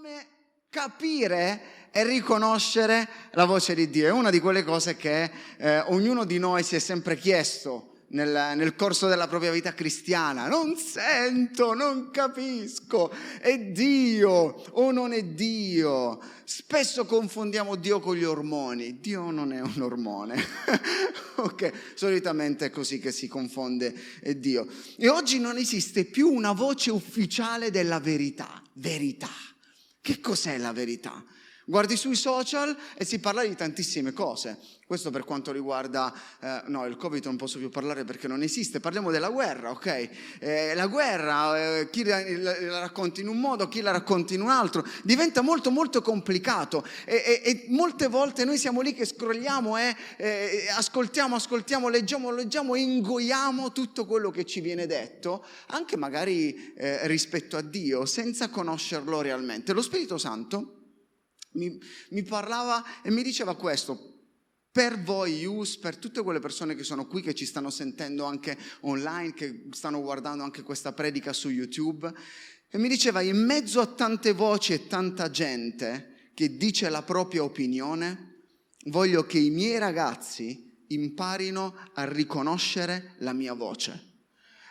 come capire e riconoscere la voce di Dio. È una di quelle cose che eh, ognuno di noi si è sempre chiesto nel, nel, corso della propria vita cristiana. Non sento, non capisco, è Dio o non è Dio. Spesso confondiamo Dio con gli ormoni. Dio non è un ormone. ok, solitamente è così che si confonde Dio. E oggi non esiste più una voce ufficiale della verità. Verità. Che cos'è la verità? Guardi sui social e si parla di tantissime cose. Questo per quanto riguarda, eh, no, il Covid non posso più parlare perché non esiste, parliamo della guerra, ok? Eh, la guerra, eh, chi la, la, racconta in un modo, chi la racconta in un altro, diventa molto molto complicato e, e, e molte volte noi siamo lì che scrolliamo e eh, ascoltiamo, ascoltiamo, leggiamo, leggiamo e ingoiamo tutto quello che ci viene detto, anche magari eh, rispetto a Dio, senza conoscerlo realmente. Lo Spirito Santo mi, mi parlava e mi diceva questo, per voi Yus, per tutte quelle persone che sono qui, che ci stanno sentendo anche online, che stanno guardando anche questa predica su YouTube, e mi diceva, in mezzo a tante voci e tanta gente che dice la propria opinione, voglio che i miei ragazzi imparino a riconoscere la mia voce.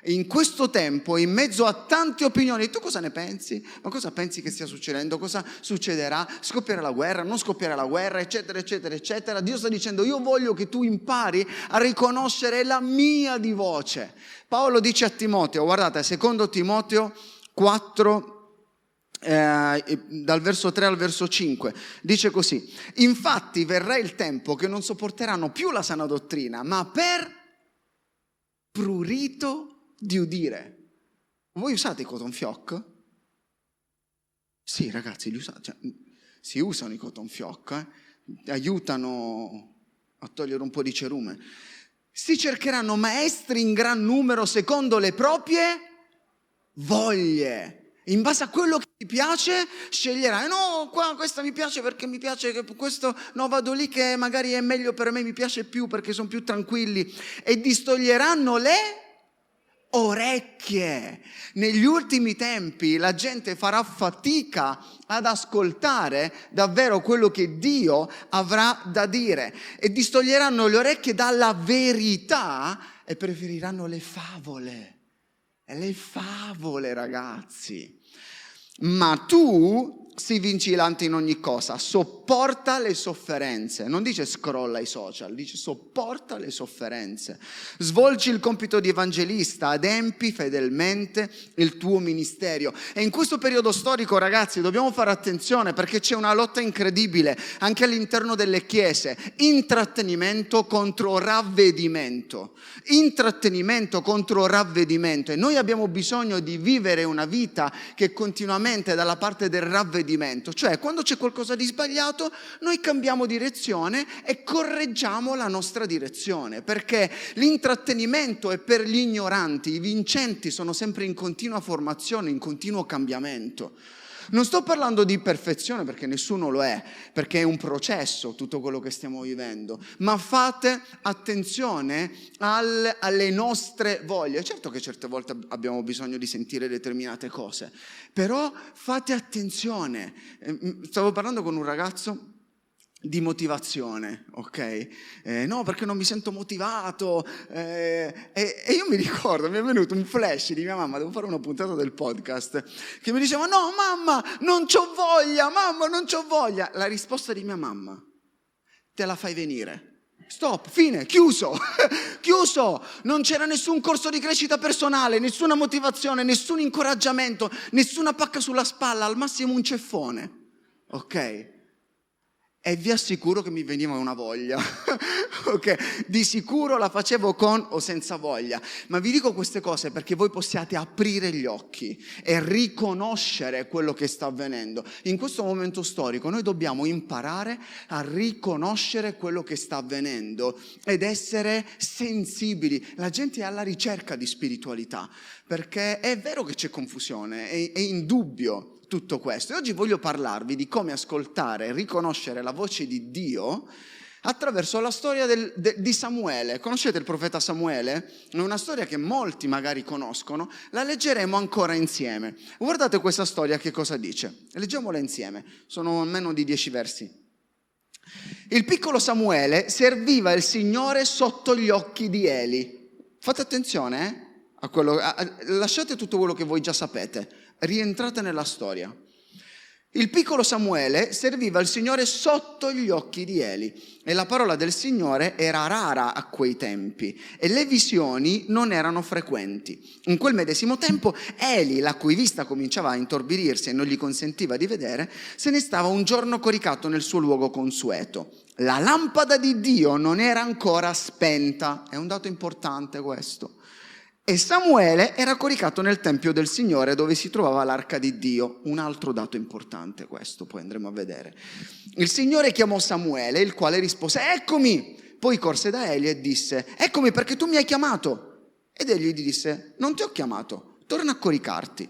In questo tempo, in mezzo a tante opinioni, tu cosa ne pensi? Ma cosa pensi che stia succedendo? Cosa succederà? Scoppierà la guerra? Non scoppierà la guerra? Eccetera, eccetera, eccetera. Dio sta dicendo, io voglio che tu impari a riconoscere la mia di voce. Paolo dice a Timoteo, guardate, secondo Timoteo 4, eh, dal verso 3 al verso 5, dice così, infatti verrà il tempo che non sopporteranno più la sana dottrina, ma per prurito di udire. Voi usate i cotton fioc? Sì, ragazzi, li usate. Cioè, si usano i cotton fioc, eh? aiutano a togliere un po' di cerume. Si cercheranno maestri in gran numero secondo le proprie voglie. In base a quello che ti piace, sceglierai. No, qua, questa mi piace perché mi piace, questo no, vado lì che magari è meglio per me, mi piace più perché sono più tranquilli. E distoglieranno le orecchie. Negli ultimi tempi la gente farà fatica ad ascoltare davvero quello che Dio avrà da dire e distoglieranno le orecchie dalla verità e preferiranno le favole. Le favole, ragazzi. Ma tu sii vincilante in ogni cosa, sopporta le sofferenze, non dice scrolla i social, dice sopporta le sofferenze, svolgi il compito di evangelista, adempi fedelmente il tuo ministero. E in questo periodo storico, ragazzi, dobbiamo fare attenzione perché c'è una lotta incredibile anche all'interno delle chiese, intrattenimento contro ravvedimento, intrattenimento contro ravvedimento. E noi abbiamo bisogno di vivere una vita che continuamente dalla parte del ravvedimento ravvedimento, cioè quando c'è qualcosa di sbagliato noi cambiamo direzione e correggiamo la nostra direzione, perché l'intrattenimento è per gli ignoranti, i vincenti sono sempre in continua formazione, in continuo cambiamento. Non sto parlando di perfezione perché nessuno lo è, perché è un processo tutto quello che stiamo vivendo, ma fate attenzione al, alle nostre voglie. Certo che certe volte abbiamo bisogno di sentire determinate cose, però fate attenzione. Ehm, stavo parlando con un ragazzo di motivazione, ok? Eh, no, perché non mi sento motivato. Eh, e, e, io mi ricordo, mi è venuto un flash di mia mamma, devo fare una puntata del podcast, che mi diceva, no mamma, non c'ho voglia, mamma, non c'ho voglia. La risposta di mia mamma, te la fai venire. Stop, fine, chiuso, chiuso. Non c'era nessun corso di crescita personale, nessuna motivazione, nessun incoraggiamento, nessuna pacca sulla spalla, al massimo un ceffone. Ok? E vi assicuro che mi veniva una voglia. ok? Di sicuro la facevo con o senza voglia. Ma vi dico queste cose perché voi possiate aprire gli occhi e riconoscere quello che sta avvenendo. In questo momento storico noi dobbiamo imparare a riconoscere quello che sta avvenendo ed essere sensibili. La gente è alla ricerca di spiritualità perché è vero che c'è confusione, è, è indubbio tutto questo. E oggi voglio parlarvi di come ascoltare e riconoscere la voce di Dio attraverso la storia del, de, di Samuele. Conoscete il profeta Samuele? È una storia che molti magari conoscono, la leggeremo ancora insieme. Guardate questa storia che cosa dice. Leggiamola insieme, sono meno di dieci versi. Il piccolo Samuele serviva il Signore sotto gli occhi di Eli. Fate attenzione, eh? A quello, a, lasciate tutto quello che voi già sapete, rientrate nella storia. Il piccolo Samuele serviva il Signore sotto gli occhi di Eli e la parola del Signore era rara a quei tempi e le visioni non erano frequenti. In quel medesimo tempo Eli, la cui vista cominciava a intorbidirsi e non gli consentiva di vedere, se ne stava un giorno coricato nel suo luogo consueto. La lampada di Dio non era ancora spenta, è un dato importante questo. E Samuele era coricato nel Tempio del Signore dove si trovava l'arca di Dio. Un altro dato importante questo, poi andremo a vedere. Il Signore chiamò Samuele, il quale rispose, eccomi. Poi corse da Eli e disse, eccomi perché tu mi hai chiamato. Ed egli gli disse, non ti ho chiamato, torna a coricarti.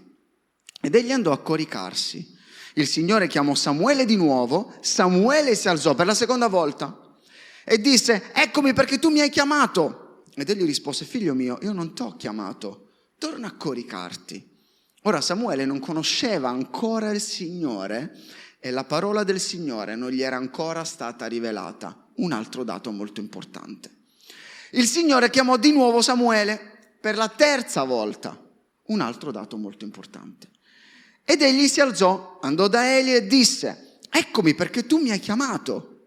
Ed egli andò a coricarsi. Il Signore chiamò Samuele di nuovo, Samuele si alzò per la seconda volta e disse, eccomi perché tu mi hai chiamato. Ed egli rispose, figlio mio, io non ti ho chiamato, torna a coricarti. Ora Samuele non conosceva ancora il Signore e la parola del Signore non gli era ancora stata rivelata. Un altro dato molto importante. Il Signore chiamò di nuovo Samuele per la terza volta. Un altro dato molto importante. Ed egli si alzò, andò da Eli e disse, eccomi perché tu mi hai chiamato.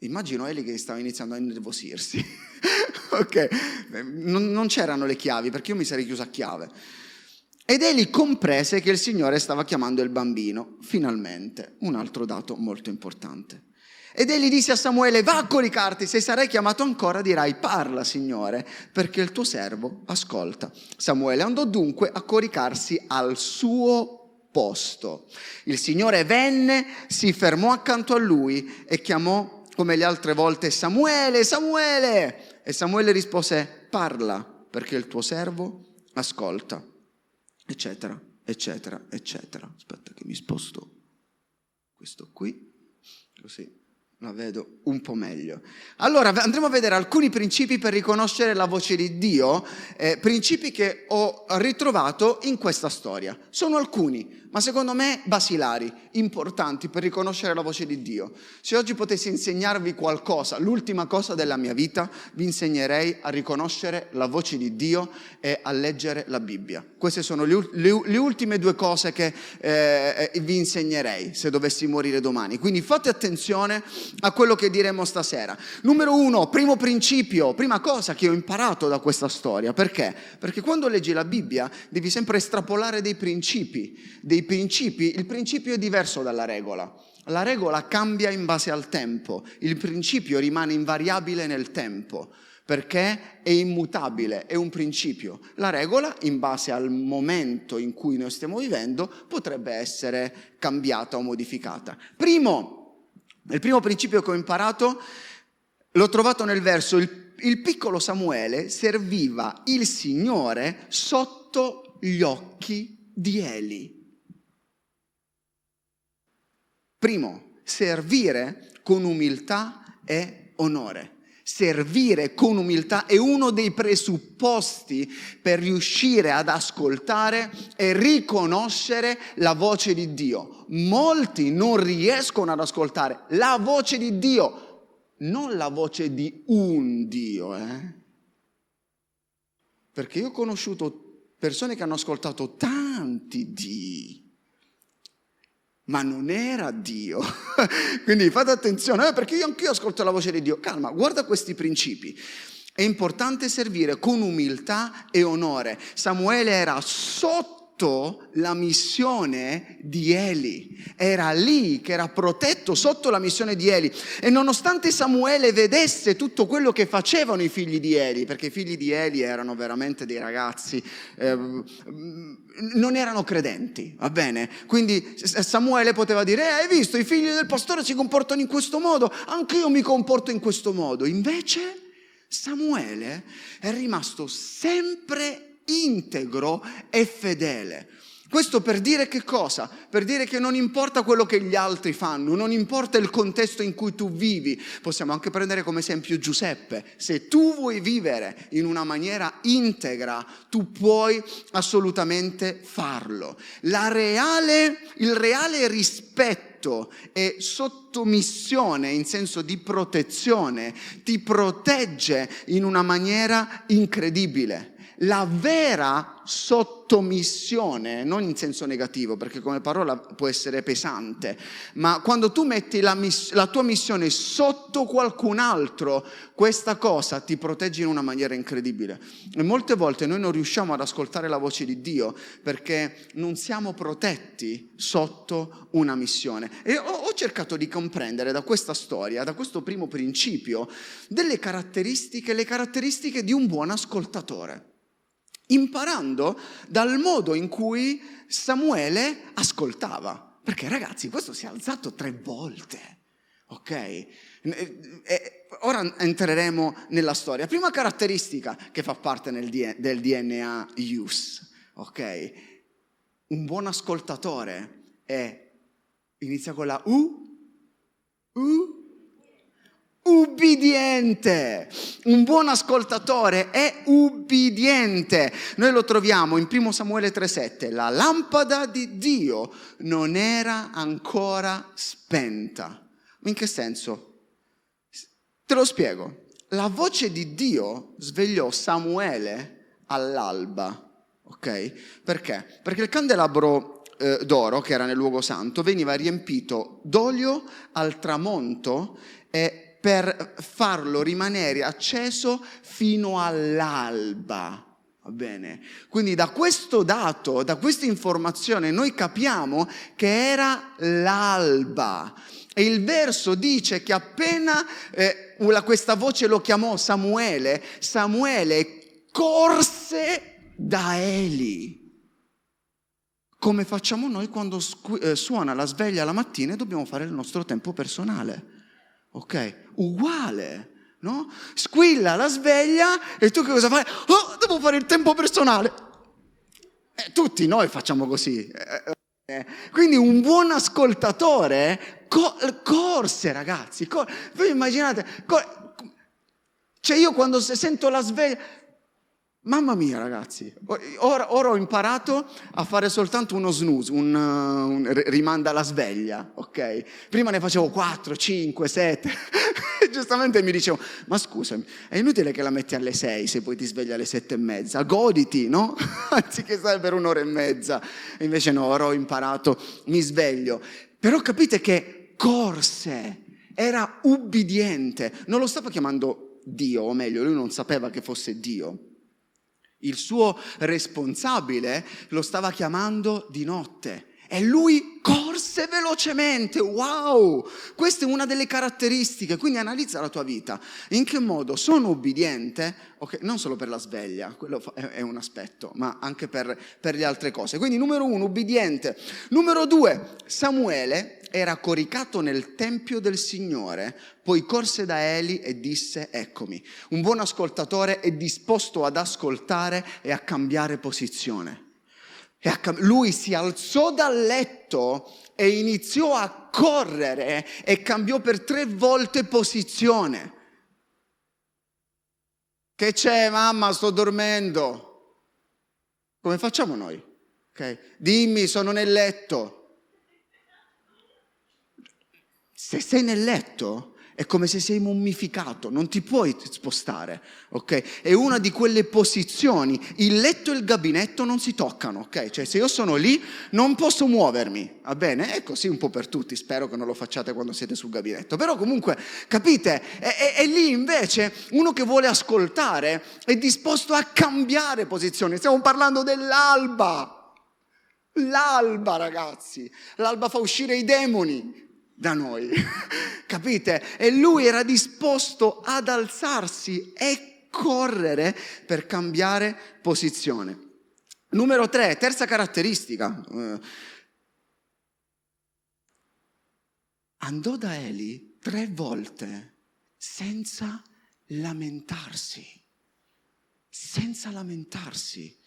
Immagino Eli che stava iniziando a innervosirsi. ok, non, non c'erano le chiavi perché io mi sarei chiuso a chiave. Ed Eli comprese che il Signore stava chiamando il bambino, finalmente, un altro dato molto importante. Ed egli disse a Samuele, va a coricarti, se sarai chiamato ancora dirai, parla Signore, perché il tuo servo ascolta. Samuele andò dunque a coricarsi al suo posto. Il Signore venne, si fermò accanto a lui e chiamò come le altre volte, Samuele, Samuele. E Samuele rispose, parla perché il tuo servo ascolta, eccetera, eccetera, eccetera. Aspetta che mi sposto questo qui, così la vedo un po' meglio. Allora andremo a vedere alcuni principi per riconoscere la voce di Dio, eh, principi che ho ritrovato in questa storia. Sono alcuni, ma secondo me basilari, importanti per riconoscere la voce di Dio. Se oggi potessi insegnarvi qualcosa, l'ultima cosa della mia vita, vi insegnerei a riconoscere la voce di Dio e a leggere la Bibbia. Queste sono le, le, le ultime due cose che eh, vi insegnerei se dovessi morire domani. Quindi fate attenzione a quello che diremo stasera. Numero uno, primo principio, prima cosa che ho imparato da questa storia. Perché? Perché quando leggi la Bibbia devi sempre estrapolare dei principi, dei dei principi, il principio è diverso dalla regola. La regola cambia in base al tempo, il principio rimane invariabile nel tempo perché è immutabile, è un principio. La regola, in base al momento in cui noi stiamo vivendo, potrebbe essere cambiata o modificata. Primo, il primo principio che ho imparato l'ho trovato nel verso, il, il piccolo Samuele serviva il Signore sotto gli occhi di Eli. Primo, servire con umiltà e onore. Servire con umiltà è uno dei presupposti per riuscire ad ascoltare e riconoscere la voce di Dio. Molti non riescono ad ascoltare la voce di Dio, non la voce di un Dio. Eh? Perché io ho conosciuto persone che hanno ascoltato tanti Dio ma non era Dio. Quindi fate attenzione, eh, perché io anch'io ascolto la voce di Dio. Calma, guarda questi principi. È importante servire con umiltà e onore. Samuele era sotto la missione di Eli, era lì che era protetto sotto la missione di Eli e nonostante Samuele vedesse tutto quello che facevano i figli di Eli, perché i figli di Eli erano veramente dei ragazzi, eh, non erano credenti, va bene? Quindi Samuele poteva dire, eh, hai visto, i figli del pastore si comportano in questo modo, anche io mi comporto in questo modo. Invece Samuele è rimasto sempre integro e fedele. Questo per dire che cosa? Per dire che non importa quello che gli altri fanno, non importa il contesto in cui tu vivi. Possiamo anche prendere come esempio Giuseppe. Se tu vuoi vivere in una maniera integra, tu puoi assolutamente farlo. Reale, il reale rispetto e sottomissione in senso di protezione ti protegge in una maniera incredibile. La vera sottomissione, non in senso negativo, perché come parola può essere pesante, ma quando tu metti la, miss- la, tua missione sotto qualcun altro, questa cosa ti protegge in una maniera incredibile. E molte volte noi non riusciamo ad ascoltare la voce di Dio perché non siamo protetti sotto una missione. E ho, ho cercato di comprendere da questa storia, da questo primo principio, delle caratteristiche, le caratteristiche di un buon ascoltatore imparando dal modo in cui Samuele ascoltava. Perché ragazzi, questo si è alzato tre volte, ok? E ora entreremo nella storia. Prima caratteristica che fa parte del DNA IUS, ok? Un buon ascoltatore è, inizia con la U, U, ubbidiente. Un buon ascoltatore è ubbidiente. Noi lo troviamo in 1 Samuele 3:7. La lampada di Dio non era ancora spenta. In che senso? Te lo spiego. La voce di Dio svegliò Samuele all'alba. Ok? Perché? Perché il candelabro eh, d'oro che era nel luogo santo veniva riempito d'olio al tramonto e per farlo rimanere acceso fino all'alba. Va bene? Quindi da questo dato, da questa informazione, noi capiamo che era l'alba. E il verso dice che appena eh, questa voce lo chiamò Samuele, Samuele corse da Eli. Come facciamo noi quando eh, suona la sveglia la mattina e dobbiamo fare il nostro tempo personale. Ok? Uguale. No? Squilla la sveglia e tu che cosa fai? Oh, devo fare il tempo personale. Eh, tutti noi facciamo così. Eh, eh, eh. quindi un buon ascoltatore co- corse, ragazzi. Cor- voi immaginate, cor- cioè io quando sento la sveglia, Mamma mia ragazzi, ora, ora, ho imparato a fare soltanto uno snooze, un, un, rimanda alla sveglia, ok? Prima ne facevo 4, 5, 7 e giustamente mi dicevo, ma scusami, è inutile che la metti alle 6 se poi ti svegli alle 7 e mezza, goditi, no? Anziché stare per un'ora e mezza. Invece no, ora ho imparato, mi sveglio. Però capite che corse, era ubbidiente, non lo stava chiamando Dio, o meglio, lui non sapeva che fosse Dio il suo responsabile lo stava chiamando di notte e lui corse velocemente. Wow! Questa è una delle caratteristiche. Quindi analizza la tua vita. In che modo sono ubbidiente? Okay, non solo per la sveglia, quello è un aspetto, ma anche per, per le altre cose. Quindi numero uno, ubbidiente. Numero due, Samuele era coricato nel tempio del Signore, poi corse da Eli e disse, eccomi. Un buon ascoltatore è disposto ad ascoltare e a cambiare posizione. Lui si alzò dal letto e iniziò a correre e cambiò per tre volte posizione. Che c'è, mamma, sto dormendo. Come facciamo noi? Okay. Dimmi, sono nel letto. Se sei nel letto, è come se sei mummificato, non ti puoi spostare, ok? È una di quelle posizioni, il letto e il gabinetto non si toccano, ok? Cioè se io sono lì non posso muovermi, va bene? È così un po' per tutti, spero che non lo facciate quando siete sul gabinetto, però comunque, capite? E lì invece uno che vuole ascoltare è disposto a cambiare posizione, stiamo parlando dell'alba, l'alba ragazzi, l'alba fa uscire i demoni, da noi, capite? E lui era disposto ad alzarsi e correre per cambiare posizione. Numero tre, terza caratteristica. Eh, andò da Eli tre volte senza lamentarsi, senza lamentarsi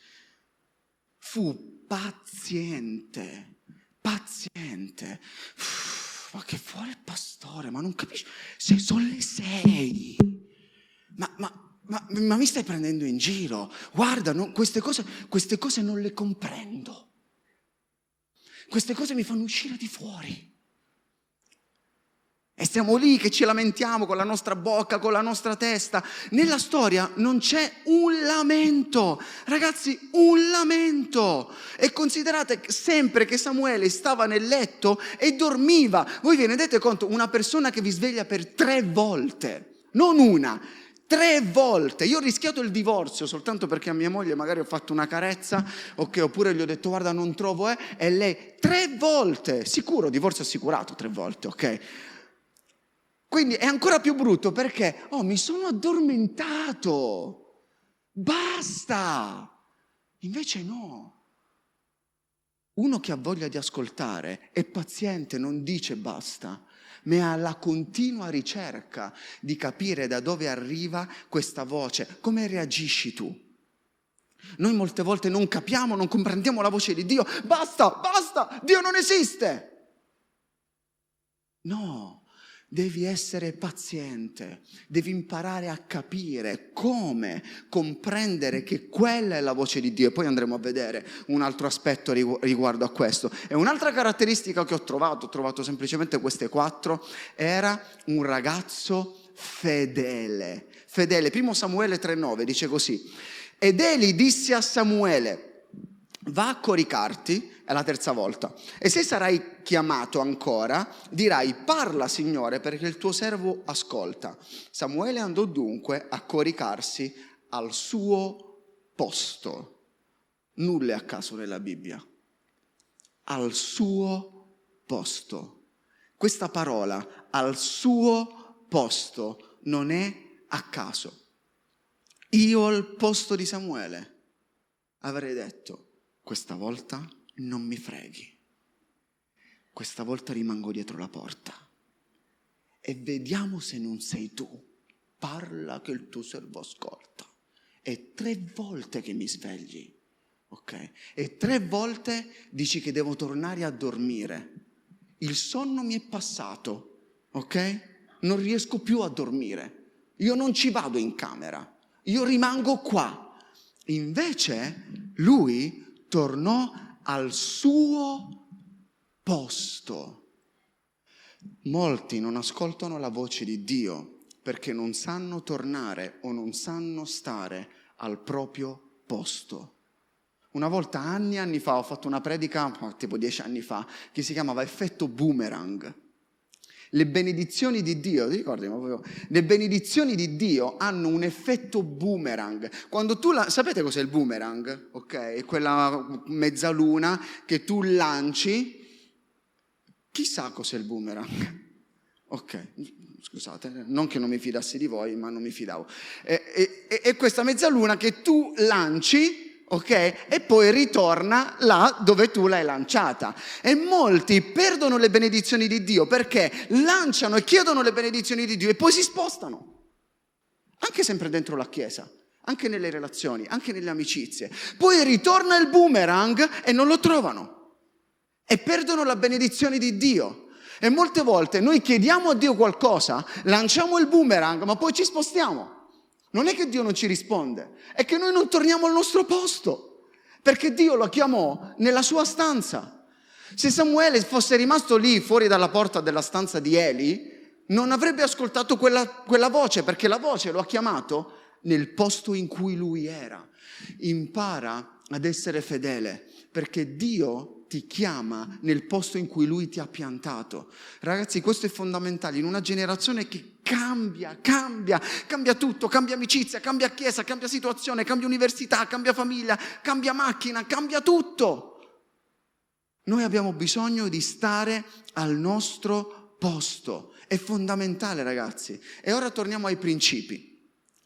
fu paziente, paziente. Uff, ma che vuole il pastore? Ma non capisci? Se sono le sei. Ma, ma, ma, ma, mi stai prendendo in giro? Guarda, no, queste, cose, queste cose non le comprendo. Queste cose mi fanno uscire di fuori. E siamo lì che ci lamentiamo con la nostra bocca, con la nostra testa. Nella storia non c'è un lamento, ragazzi, un lamento. E considerate sempre che Samuele stava nel letto e dormiva. Voi vi rendete conto? Una persona che vi sveglia per tre volte, non una, tre volte. Io ho rischiato il divorzio soltanto perché a mia moglie magari ho fatto una carezza, ok, oppure gli ho detto guarda non trovo, eh, e lei tre volte, sicuro, divorzio assicurato tre volte, ok? Quindi è ancora più brutto perché, oh, mi sono addormentato, basta. Invece no. Uno che ha voglia di ascoltare è paziente, non dice basta, ma è alla continua ricerca di capire da dove arriva questa voce, come reagisci tu. Noi molte volte non capiamo, non comprendiamo la voce di Dio, basta, basta, Dio non esiste. No, Devi essere paziente, devi imparare a capire come comprendere che quella è la voce di Dio. E poi andremo a vedere un altro aspetto riguardo a questo. E un'altra caratteristica che ho trovato, ho trovato semplicemente queste quattro, era un ragazzo fedele. Fedele. Primo Samuele 3,9 dice così. Ed Eli disse a Samuele, va a coricarti, è la terza volta, e se sarai chiamato ancora, dirai, parla Signore perché il tuo servo ascolta. Samuele andò dunque a coricarsi al suo posto. Nulla è a caso nella Bibbia. Al suo posto. Questa parola, al suo posto, non è a caso. Io al posto di Samuele avrei detto, questa volta non mi freghi, questa volta rimango dietro la porta e vediamo se non sei tu. Parla che il tuo servo ascolta. È tre volte che mi svegli, ok? E tre volte dici che devo tornare a dormire. Il sonno mi è passato, ok? Non riesco più a dormire. Io non ci vado in camera, io rimango qua. Invece lui tornò al suo posto. Molti non ascoltano la voce di Dio perché non sanno tornare o non sanno stare al proprio posto. Una volta, anni e anni fa, ho fatto una predica, tipo dieci anni fa, che si chiamava effetto boomerang le benedizioni di Dio, ti ricordi? Le benedizioni di Dio hanno un effetto boomerang. Quando tu la, sapete cos'è il boomerang? Ok, è quella mezzaluna che tu lanci. Chissà cos'è il boomerang. Ok, scusate, non che non mi fidassi di voi, ma non mi fidavo. È, è, è questa mezzaluna che tu lanci ok? E poi ritorna là dove tu l'hai lanciata. E molti perdono le benedizioni di Dio perché lanciano e chiedono le benedizioni di Dio e poi si spostano. Anche sempre dentro la Chiesa, anche nelle relazioni, anche nelle amicizie. Poi ritorna il boomerang e non lo trovano. E perdono la benedizione di Dio. E molte volte noi chiediamo a Dio qualcosa, lanciamo il boomerang, ma poi ci spostiamo. Non è che Dio non ci risponde, è che noi non torniamo al nostro posto, perché Dio lo chiamò nella sua stanza. Se Samuele fosse rimasto lì fuori dalla porta della stanza di Eli, non avrebbe ascoltato quella, quella voce, perché la voce lo ha chiamato nel posto in cui lui era. Impara ad essere fedele, perché Dio ti chiama nel posto in cui Lui ti ha piantato. Ragazzi, questo è fondamentale in una generazione che cambia, cambia, cambia tutto, cambia amicizia, cambia chiesa, cambia situazione, cambia università, cambia famiglia, cambia macchina, cambia tutto. Noi abbiamo bisogno di stare al nostro posto. È fondamentale, ragazzi. E ora torniamo ai principi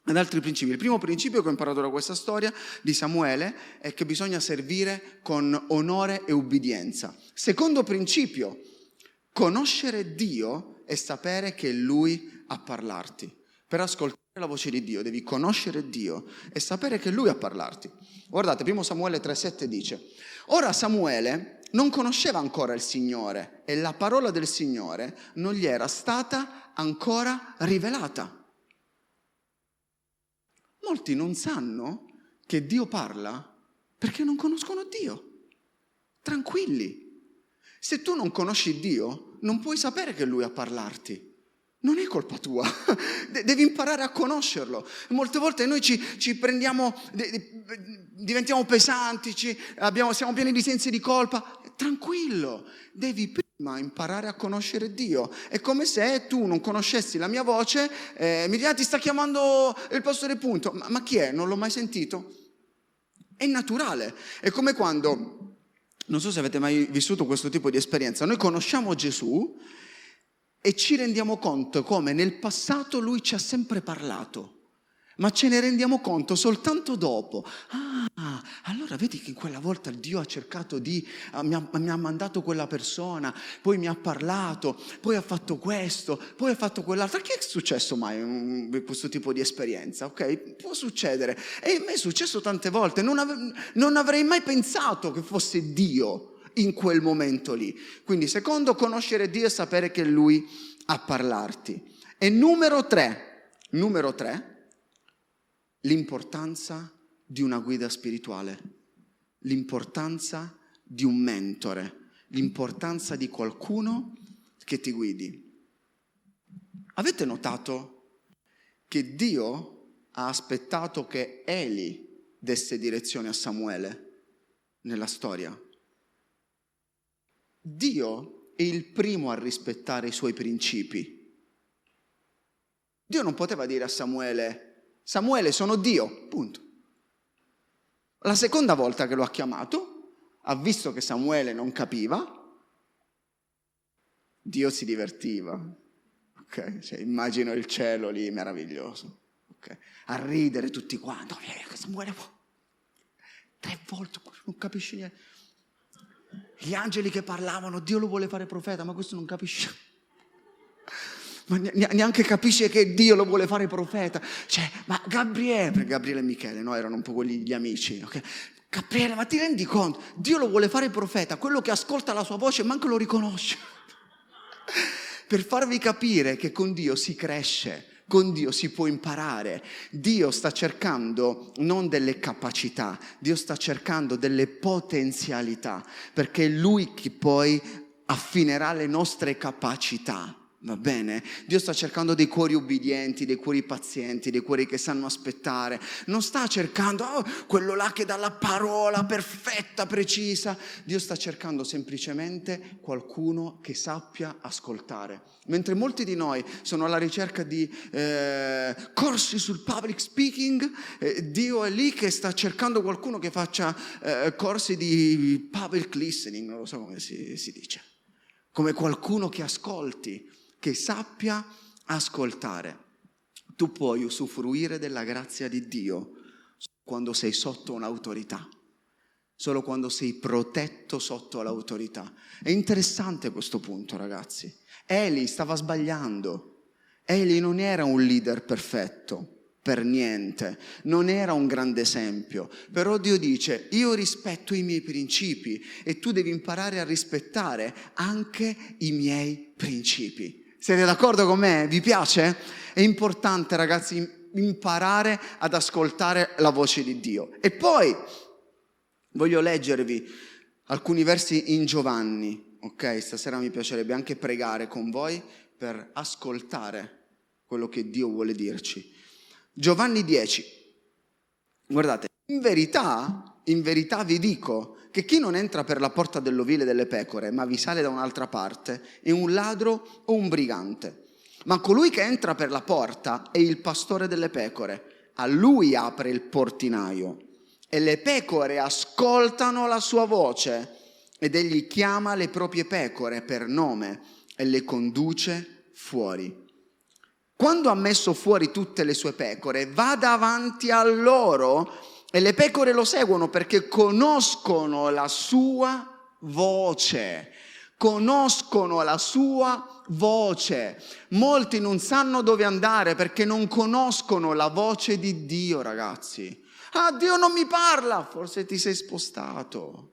ad altri principi. Il primo principio che ho imparato da questa storia di Samuele è che bisogna servire con onore e ubbidienza. Secondo principio, conoscere Dio e sapere che è Lui a parlarti. Per ascoltare la voce di Dio, devi conoscere Dio e sapere che Lui a parlarti. Guardate, 1 Samuele 3,7 dice, ora Samuele non conosceva ancora il Signore e la parola del Signore non gli era stata ancora rivelata. Molti non sanno che Dio parla perché non conoscono Dio. Tranquilli. Se tu non conosci Dio, non puoi sapere che Lui a parlarti. Non è colpa tua, devi imparare a conoscerlo. Molte volte noi ci, ci prendiamo, diventiamo pesanti, ci, abbiamo, siamo pieni di sensi di colpa. Tranquillo, devi prima imparare a conoscere Dio. È come se tu non conoscessi la mia voce, eh, mi dici, ti sta chiamando il pastore punto. Ma, ma chi è? Non l'ho mai sentito. È naturale. È come quando, non so se avete mai vissuto questo tipo di esperienza, noi conosciamo Gesù e ci rendiamo conto come nel passato lui ci ha sempre parlato, ma ce ne rendiamo conto soltanto dopo. Ah, allora vedi che quella volta Dio ha cercato di, ah, mi, ha, mi ha mandato quella persona, poi mi ha parlato, poi ha fatto questo, poi ha fatto quell'altro. Che è successo mai um, questo tipo di esperienza? Ok, può succedere. E a me è successo tante volte, non, ave, non avrei mai pensato che fosse Dio in quel momento lì. Quindi secondo, conoscere Dio e sapere che Lui a parlarti. E numero tre, numero tre, l'importanza di una guida spirituale, l'importanza di un mentore, l'importanza di qualcuno che ti guidi. Avete notato che Dio ha aspettato che Eli desse direzione a Samuele nella storia? Dio è il primo a rispettare i suoi principi. Dio non poteva dire a Samuele, Samuele sono Dio, punto. La seconda volta che lo ha chiamato, ha visto che Samuele non capiva, Dio si divertiva. Okay? Cioè, immagino il cielo lì meraviglioso. Okay? A ridere tutti quanti. Oh, Samuele, tre volte non capisci niente. Gli angeli che parlavano, Dio lo vuole fare profeta, ma questo non capisce. Ma neanche capisce che Dio lo vuole fare profeta. Cioè, ma Gabriele, Gabriele e Michele, no, erano un po' quelli gli amici, ok? Gabriele, ma ti rendi conto? Dio lo vuole fare profeta, quello che ascolta la sua voce manco lo riconosce. per farvi capire che con Dio si cresce con Dio si può imparare. Dio sta cercando non delle capacità, Dio sta cercando delle potenzialità, perché è Lui che poi affinerà le nostre capacità. Va bene? Dio sta cercando dei cuori ubbidienti, dei cuori pazienti, dei cuori che sanno aspettare. Non sta cercando oh, quello là che dà la parola perfetta, precisa. Dio sta cercando semplicemente qualcuno che sappia ascoltare. Mentre molti di noi sono alla ricerca di eh, corsi sul public speaking, eh, Dio è lì che sta cercando qualcuno che faccia eh, corsi di public listening, non lo so come si, si dice. Come qualcuno che ascolti che sappia ascoltare. Tu puoi usufruire della grazia di Dio quando sei sotto un'autorità, solo quando sei protetto sotto l'autorità. È interessante questo punto, ragazzi. Eli stava sbagliando. Eli non era un leader perfetto per niente, non era un grande esempio, però Dio dice io rispetto i miei principi e tu devi imparare a rispettare anche i miei principi. Siete d'accordo con me? Vi piace? È importante ragazzi imparare ad ascoltare la voce di Dio. E poi voglio leggervi alcuni versi in Giovanni, ok? Stasera mi piacerebbe anche pregare con voi per ascoltare quello che Dio vuole dirci. Giovanni 10. Guardate, in verità, in verità vi dico che chi non entra per la porta dell'ovile delle pecore, ma vi sale da un'altra parte, è un ladro o un brigante. Ma colui che entra per la porta è il pastore delle pecore. A lui apre il portinaio e le pecore ascoltano la sua voce ed egli chiama le proprie pecore per nome e le conduce fuori. Quando ha messo fuori tutte le sue pecore, va davanti a loro e le pecore lo seguono perché conoscono la sua voce. conoscono la sua voce. Molti non sanno dove andare perché non conoscono la voce di Dio, ragazzi. Ah, Dio non mi parla, forse ti sei spostato.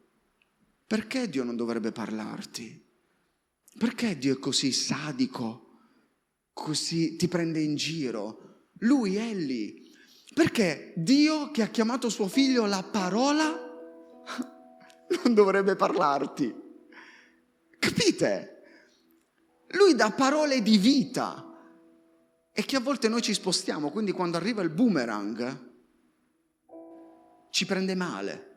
Perché Dio non dovrebbe parlarti? Perché Dio è così sadico, così ti prende in giro? Lui è lì. Perché Dio che ha chiamato suo figlio la parola non dovrebbe parlarti? Capite? Lui dà parole di vita e che a volte noi ci spostiamo, quindi quando arriva il boomerang ci prende male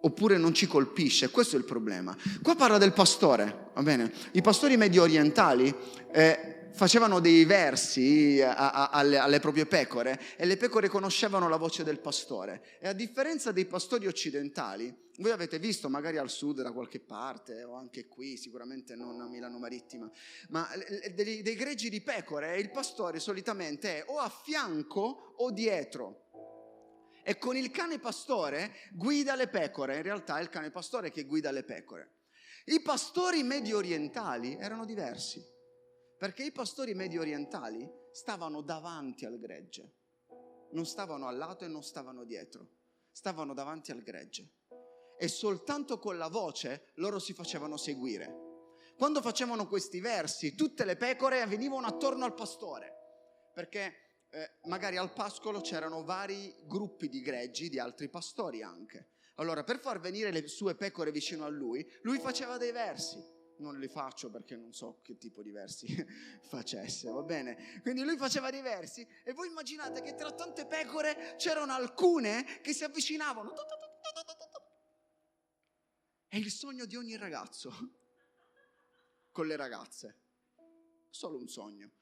oppure non ci colpisce, questo è il problema. Qua parla del pastore, va bene? I pastori medio orientali eh, facevano dei versi a, a, alle, alle, proprie pecore e le pecore conoscevano la voce del pastore. E a differenza dei pastori occidentali, voi avete visto magari al sud da qualche parte o anche qui, sicuramente non a Milano Marittima, ma dei, dei greggi di pecore il pastore solitamente è o a fianco o dietro e con il cane pastore guida le pecore, in realtà è il cane pastore che guida le pecore. I pastori medio orientali erano diversi, perché i pastori medio orientali stavano davanti al gregge, non stavano al lato e non stavano dietro, stavano davanti al gregge. E soltanto con la voce loro si facevano seguire. Quando facevano questi versi, tutte le pecore venivano attorno al pastore, perché eh, magari al pascolo c'erano vari gruppi di greggi, di altri pastori anche. Allora, per far venire le sue pecore vicino a lui, lui faceva dei versi. Non li faccio perché non so che tipo di versi facesse, va bene? Quindi lui faceva dei versi e voi immaginate che tra tante pecore c'erano alcune che si avvicinavano. È il sogno di ogni ragazzo con le ragazze. Solo un sogno.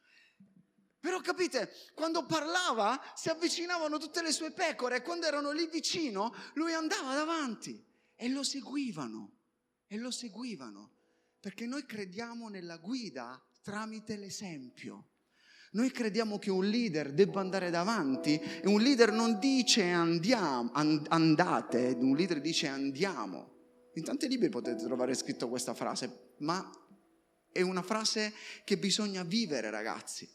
Però capite, quando parlava si avvicinavano tutte le sue pecore e quando erano lì vicino lui andava davanti e lo seguivano, e lo seguivano, perché noi crediamo nella guida tramite l'esempio. Noi crediamo che un leader debba andare davanti e un leader non dice andiamo, andate, un leader dice andiamo. In tanti libri potete trovare scritto questa frase, ma è una frase che bisogna vivere ragazzi.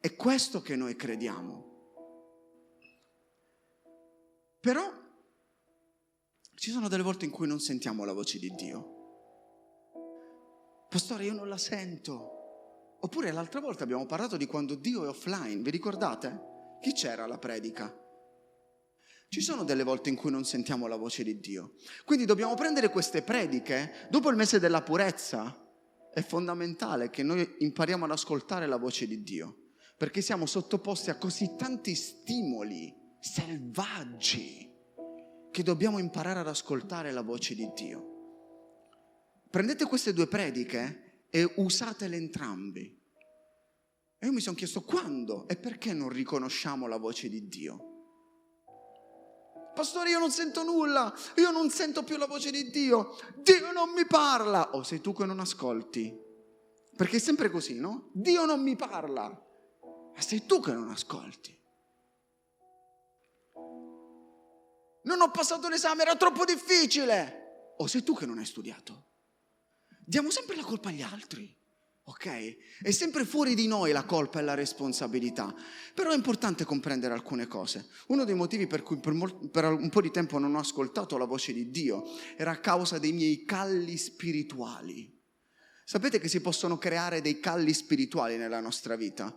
È questo che noi crediamo. Però ci sono delle volte in cui non sentiamo la voce di Dio. Pastore, io non la sento. Oppure l'altra volta abbiamo parlato di quando Dio è offline, vi ricordate? Chi c'era alla predica? Ci sono delle volte in cui non sentiamo la voce di Dio. Quindi dobbiamo prendere queste prediche. Dopo il mese della purezza è fondamentale che noi impariamo ad ascoltare la voce di Dio perché siamo sottoposti a così tanti stimoli selvaggi che dobbiamo imparare ad ascoltare la voce di Dio. Prendete queste due prediche e usatele entrambi. E io mi sono chiesto quando e perché non riconosciamo la voce di Dio. Pastore, io non sento nulla, io non sento più la voce di Dio, Dio non mi parla. O sei tu che non ascolti? Perché è sempre così, no? Dio non mi parla. Ma sei tu che non ascolti. Non ho passato l'esame, era troppo difficile. O sei tu che non hai studiato. Diamo sempre la colpa agli altri. Ok? È sempre fuori di noi la colpa e la responsabilità. Però è importante comprendere alcune cose. Uno dei motivi per cui per, mol- per, un po' di tempo non ho ascoltato la voce di Dio era a causa dei miei calli spirituali. Sapete che si possono creare dei calli spirituali nella nostra vita?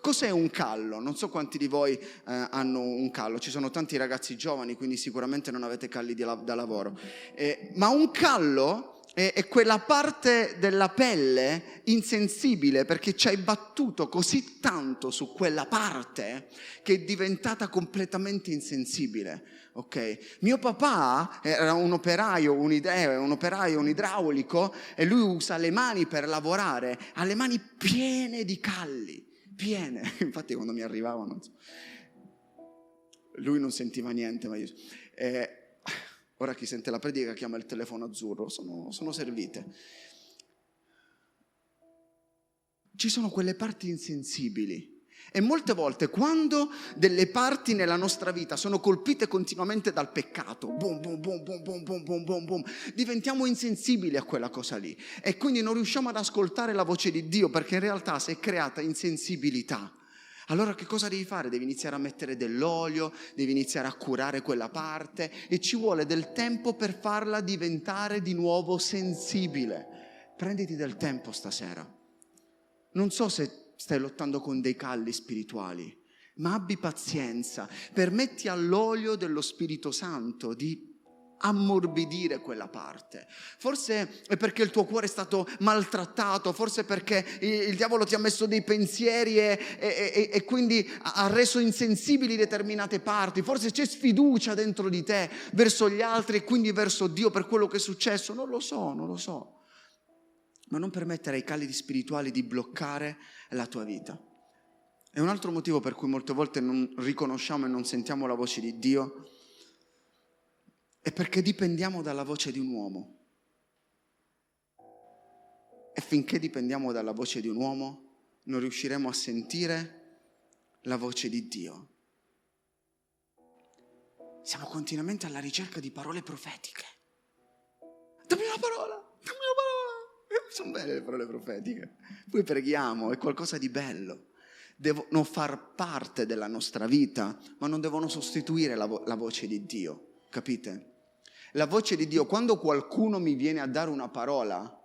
Cos'è un callo? Non so quanti di voi eh, hanno un callo, ci sono tanti ragazzi giovani, quindi sicuramente non avete calli la- da lavoro. Eh, ma un callo è, quella parte della pelle insensibile perché ci hai battuto così tanto su quella parte che è diventata completamente insensibile. Ok? Mio papà era un operaio, un, idea, un operaio, un idraulico e lui usa le mani per lavorare, ha le mani piene di calli piene. Infatti quando mi arrivavano, lui non sentiva niente, ma io... Eh, ora chi sente la predica chiama il telefono azzurro, sono, sono servite. Ci sono quelle parti insensibili E molte volte quando delle parti nella nostra vita sono colpite continuamente dal peccato, boom, boom, boom, boom, boom, boom, boom, boom, boom, diventiamo insensibili a quella cosa lì. E quindi non riusciamo ad ascoltare la voce di Dio perché in realtà si è creata insensibilità. Allora che cosa devi fare? Devi iniziare a mettere dell'olio, devi iniziare a curare quella parte e ci vuole del tempo per farla diventare di nuovo sensibile. Prenditi del tempo stasera. Non so se stai lottando con dei calli spirituali, ma abbi pazienza, permetti all'olio dello Spirito Santo di ammorbidire quella parte. Forse è perché il tuo cuore è stato maltrattato, forse perché il diavolo ti ha messo dei pensieri e, e, e, quindi ha reso insensibili determinate parti, forse c'è sfiducia dentro di te verso gli altri e quindi verso Dio per quello che è successo, non lo so, non lo so. Ma non permettere ai calidi spirituali di bloccare la tua vita. E un altro motivo per cui molte volte non riconosciamo e non sentiamo la voce di Dio è perché dipendiamo dalla voce di un uomo. E finché dipendiamo dalla voce di un uomo, non riusciremo a sentire la voce di Dio. Siamo continuamente alla ricerca di parole profetiche. Dammi una parola, dammi una parola. Sono belle le parole profetiche. Poi preghiamo, è qualcosa di bello. Devono far parte della nostra vita, ma non devono sostituire la, vo- la voce di Dio. Capite? La voce di Dio, quando qualcuno mi viene a dare una parola,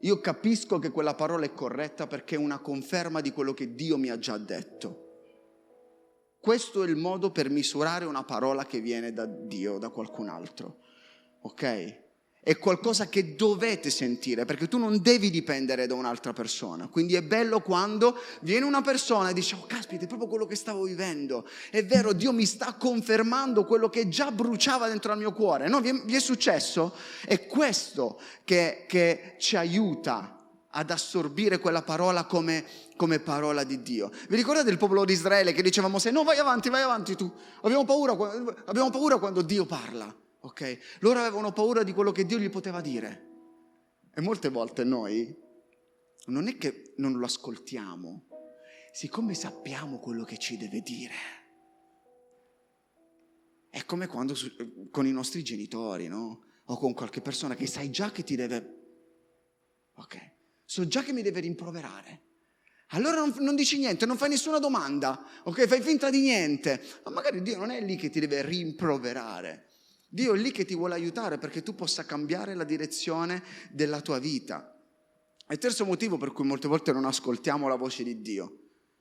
io capisco che quella parola è corretta perché è una conferma di quello che Dio mi ha già detto. Questo è il modo per misurare una parola che viene da Dio, da qualcun altro. Ok? È qualcosa che dovete sentire, perché tu non devi dipendere da un'altra persona. Quindi è bello quando viene una persona e dice, oh caspita, è proprio quello che stavo vivendo. È vero, Dio mi sta confermando quello che già bruciava dentro al mio cuore. No, vi è, successo? È questo che, che, ci aiuta ad assorbire quella parola come, come, parola di Dio. Vi ricordate il popolo di Israele che diceva a Mosè, no vai avanti, vai avanti tu. Abbiamo paura, abbiamo paura quando Dio parla ok? Loro avevano paura di quello che Dio gli poteva dire. E molte volte noi non è che non lo ascoltiamo, siccome sappiamo quello che ci deve dire. È come quando con i nostri genitori, no? O con qualche persona che sai già che ti deve... Ok, so già che mi deve rimproverare. Allora non, non, dici niente, non fai nessuna domanda, ok? Fai finta di niente. Ma magari Dio non è lì che ti deve rimproverare. Dio è lì che ti vuole aiutare perché tu possa cambiare la direzione della tua vita. il terzo motivo per cui molte volte non ascoltiamo la voce di Dio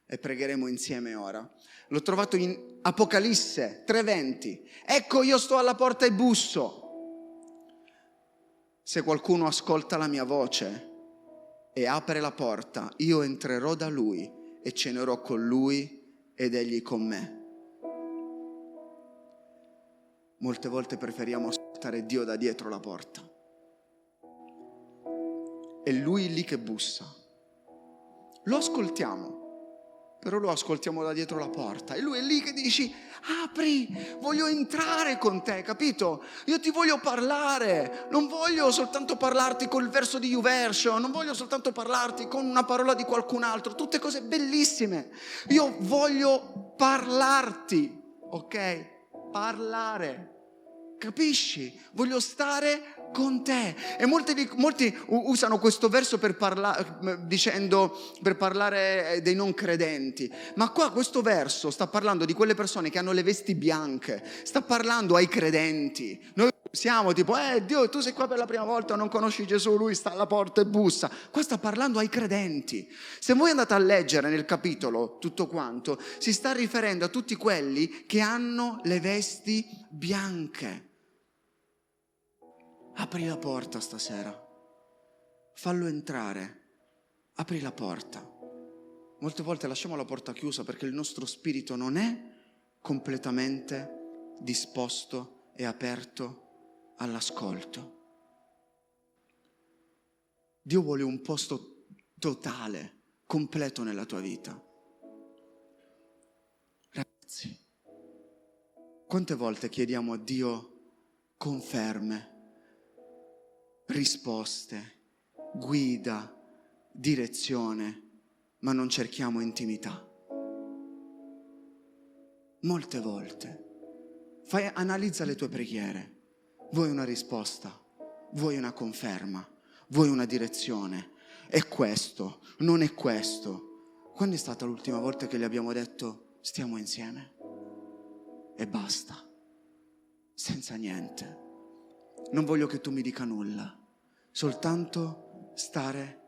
e pregheremo insieme ora. L'ho trovato in Apocalisse 3:20. Ecco io sto alla porta e busso. Se qualcuno ascolta la mia voce e apre la porta, io entrerò da lui e cenerò con lui ed egli con me. Molte volte preferiamo ascoltare Dio da dietro la porta. È Lui lì che bussa. Lo ascoltiamo, però lo ascoltiamo da dietro la porta. E Lui è lì che dici, apri, voglio entrare con te, capito? Io ti voglio parlare, non voglio soltanto parlarti col verso di YouVersion, non voglio soltanto parlarti con una parola di qualcun altro, tutte cose bellissime. Io voglio parlarti, ok? Parlare. Capisci? Voglio stare con te. E molti, molti usano questo verso per, parla, dicendo, per parlare dei non credenti. Ma qua questo verso sta parlando di quelle persone che hanno le vesti bianche, sta parlando ai credenti. Noi siamo tipo, eh Dio, tu sei qua per la prima volta, non conosci Gesù, lui sta alla porta e bussa. Qua sta parlando ai credenti. Se voi andate a leggere nel capitolo tutto quanto, si sta riferendo a tutti quelli che hanno le vesti bianche. Apri la porta stasera, fallo entrare, apri la porta. Molte volte lasciamo la porta chiusa perché il nostro spirito non è completamente disposto e aperto all'ascolto. Dio vuole un posto totale, completo nella tua vita. Ragazzi, quante volte chiediamo a Dio conferme? Risposte, guida, direzione, ma non cerchiamo intimità. molte volte. Fai, analizza le tue preghiere. Vuoi una risposta? Vuoi una conferma? Vuoi una direzione? È questo, non è questo. Quando è stata l'ultima volta che gli abbiamo detto stiamo insieme? E basta, senza niente. Non voglio che tu mi dica nulla, soltanto stare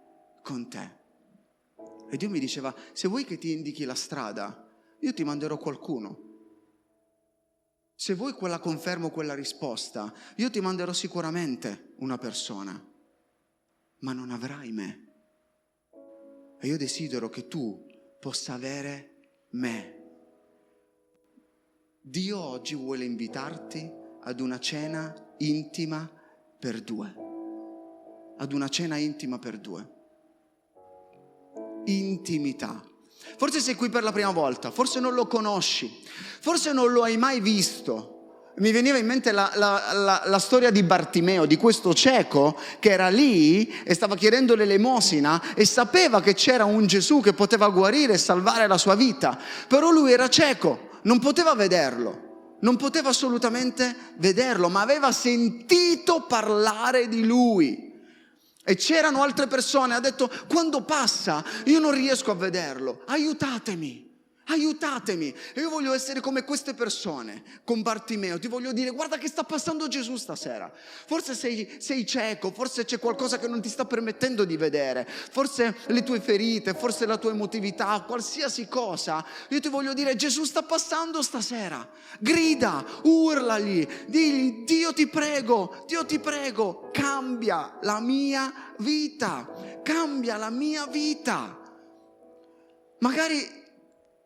con te. E Dio mi diceva, se vuoi che ti indichi la strada, io ti manderò qualcuno. Se vuoi quella conferma o quella risposta, io ti manderò sicuramente una persona, ma non avrai me. E io desidero che tu possa avere me. Dio oggi vuole invitarti ad una cena intima per due. Ad una cena intima per due intimità. Forse sei qui per la prima volta, forse non lo conosci, forse non lo hai mai visto. Mi veniva in mente la, la, la, la, storia di Bartimeo, di questo cieco che era lì e stava chiedendo l'elemosina e sapeva che c'era un Gesù che poteva guarire e salvare la sua vita, però lui era cieco, non poteva vederlo, non poteva assolutamente vederlo, ma aveva sentito parlare di lui. E c'erano altre persone, ha detto, quando passa io non riesco a vederlo, aiutatemi aiutatemi. Io voglio essere come queste persone, con Bartimeo. Ti voglio dire, guarda che sta passando Gesù stasera. Forse sei, sei, cieco, forse c'è qualcosa che non ti sta permettendo di vedere, forse le tue ferite, forse la tua emotività, qualsiasi cosa. Io ti voglio dire, Gesù sta passando stasera. Grida, urlagli, digli, Dio ti prego, Dio ti prego, cambia la mia vita, cambia la mia vita. Magari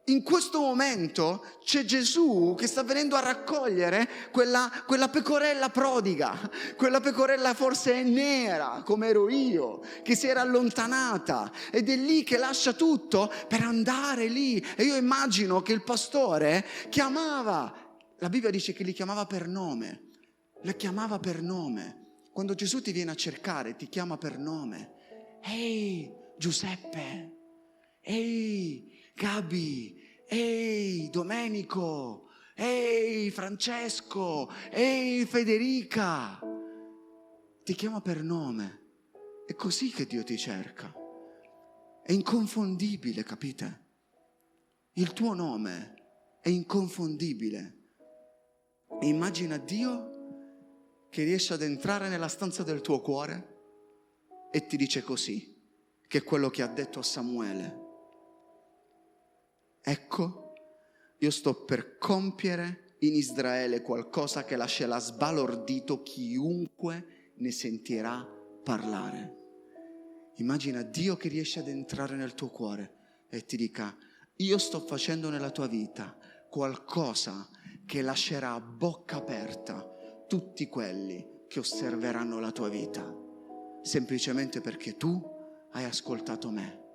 in questo momento c'è Gesù che sta venendo a raccogliere quella, quella, pecorella prodiga, quella pecorella forse nera come ero io, che si era allontanata ed è lì che lascia tutto per andare lì. E io immagino che il pastore chiamava, la Bibbia dice che li chiamava per nome, le chiamava per nome. Quando Gesù ti viene a cercare ti chiama per nome. Ehi Giuseppe, ehi Gabi, ehi Domenico, ehi Francesco, ehi Federica. Ti chiama per nome. È così che Dio ti cerca. È inconfondibile, capite? Il tuo nome è inconfondibile. E immagina Dio che riesce ad entrare nella stanza del tuo cuore e ti dice così, che è quello che ha detto a Samuele ecco, io sto per compiere in Israele qualcosa che lascerà sbalordito chiunque ne sentirà parlare. Immagina Dio che riesce ad entrare nel tuo cuore e ti dica, io sto facendo nella tua vita qualcosa che lascerà a bocca aperta tutti quelli che osserveranno la tua vita, semplicemente perché tu hai ascoltato me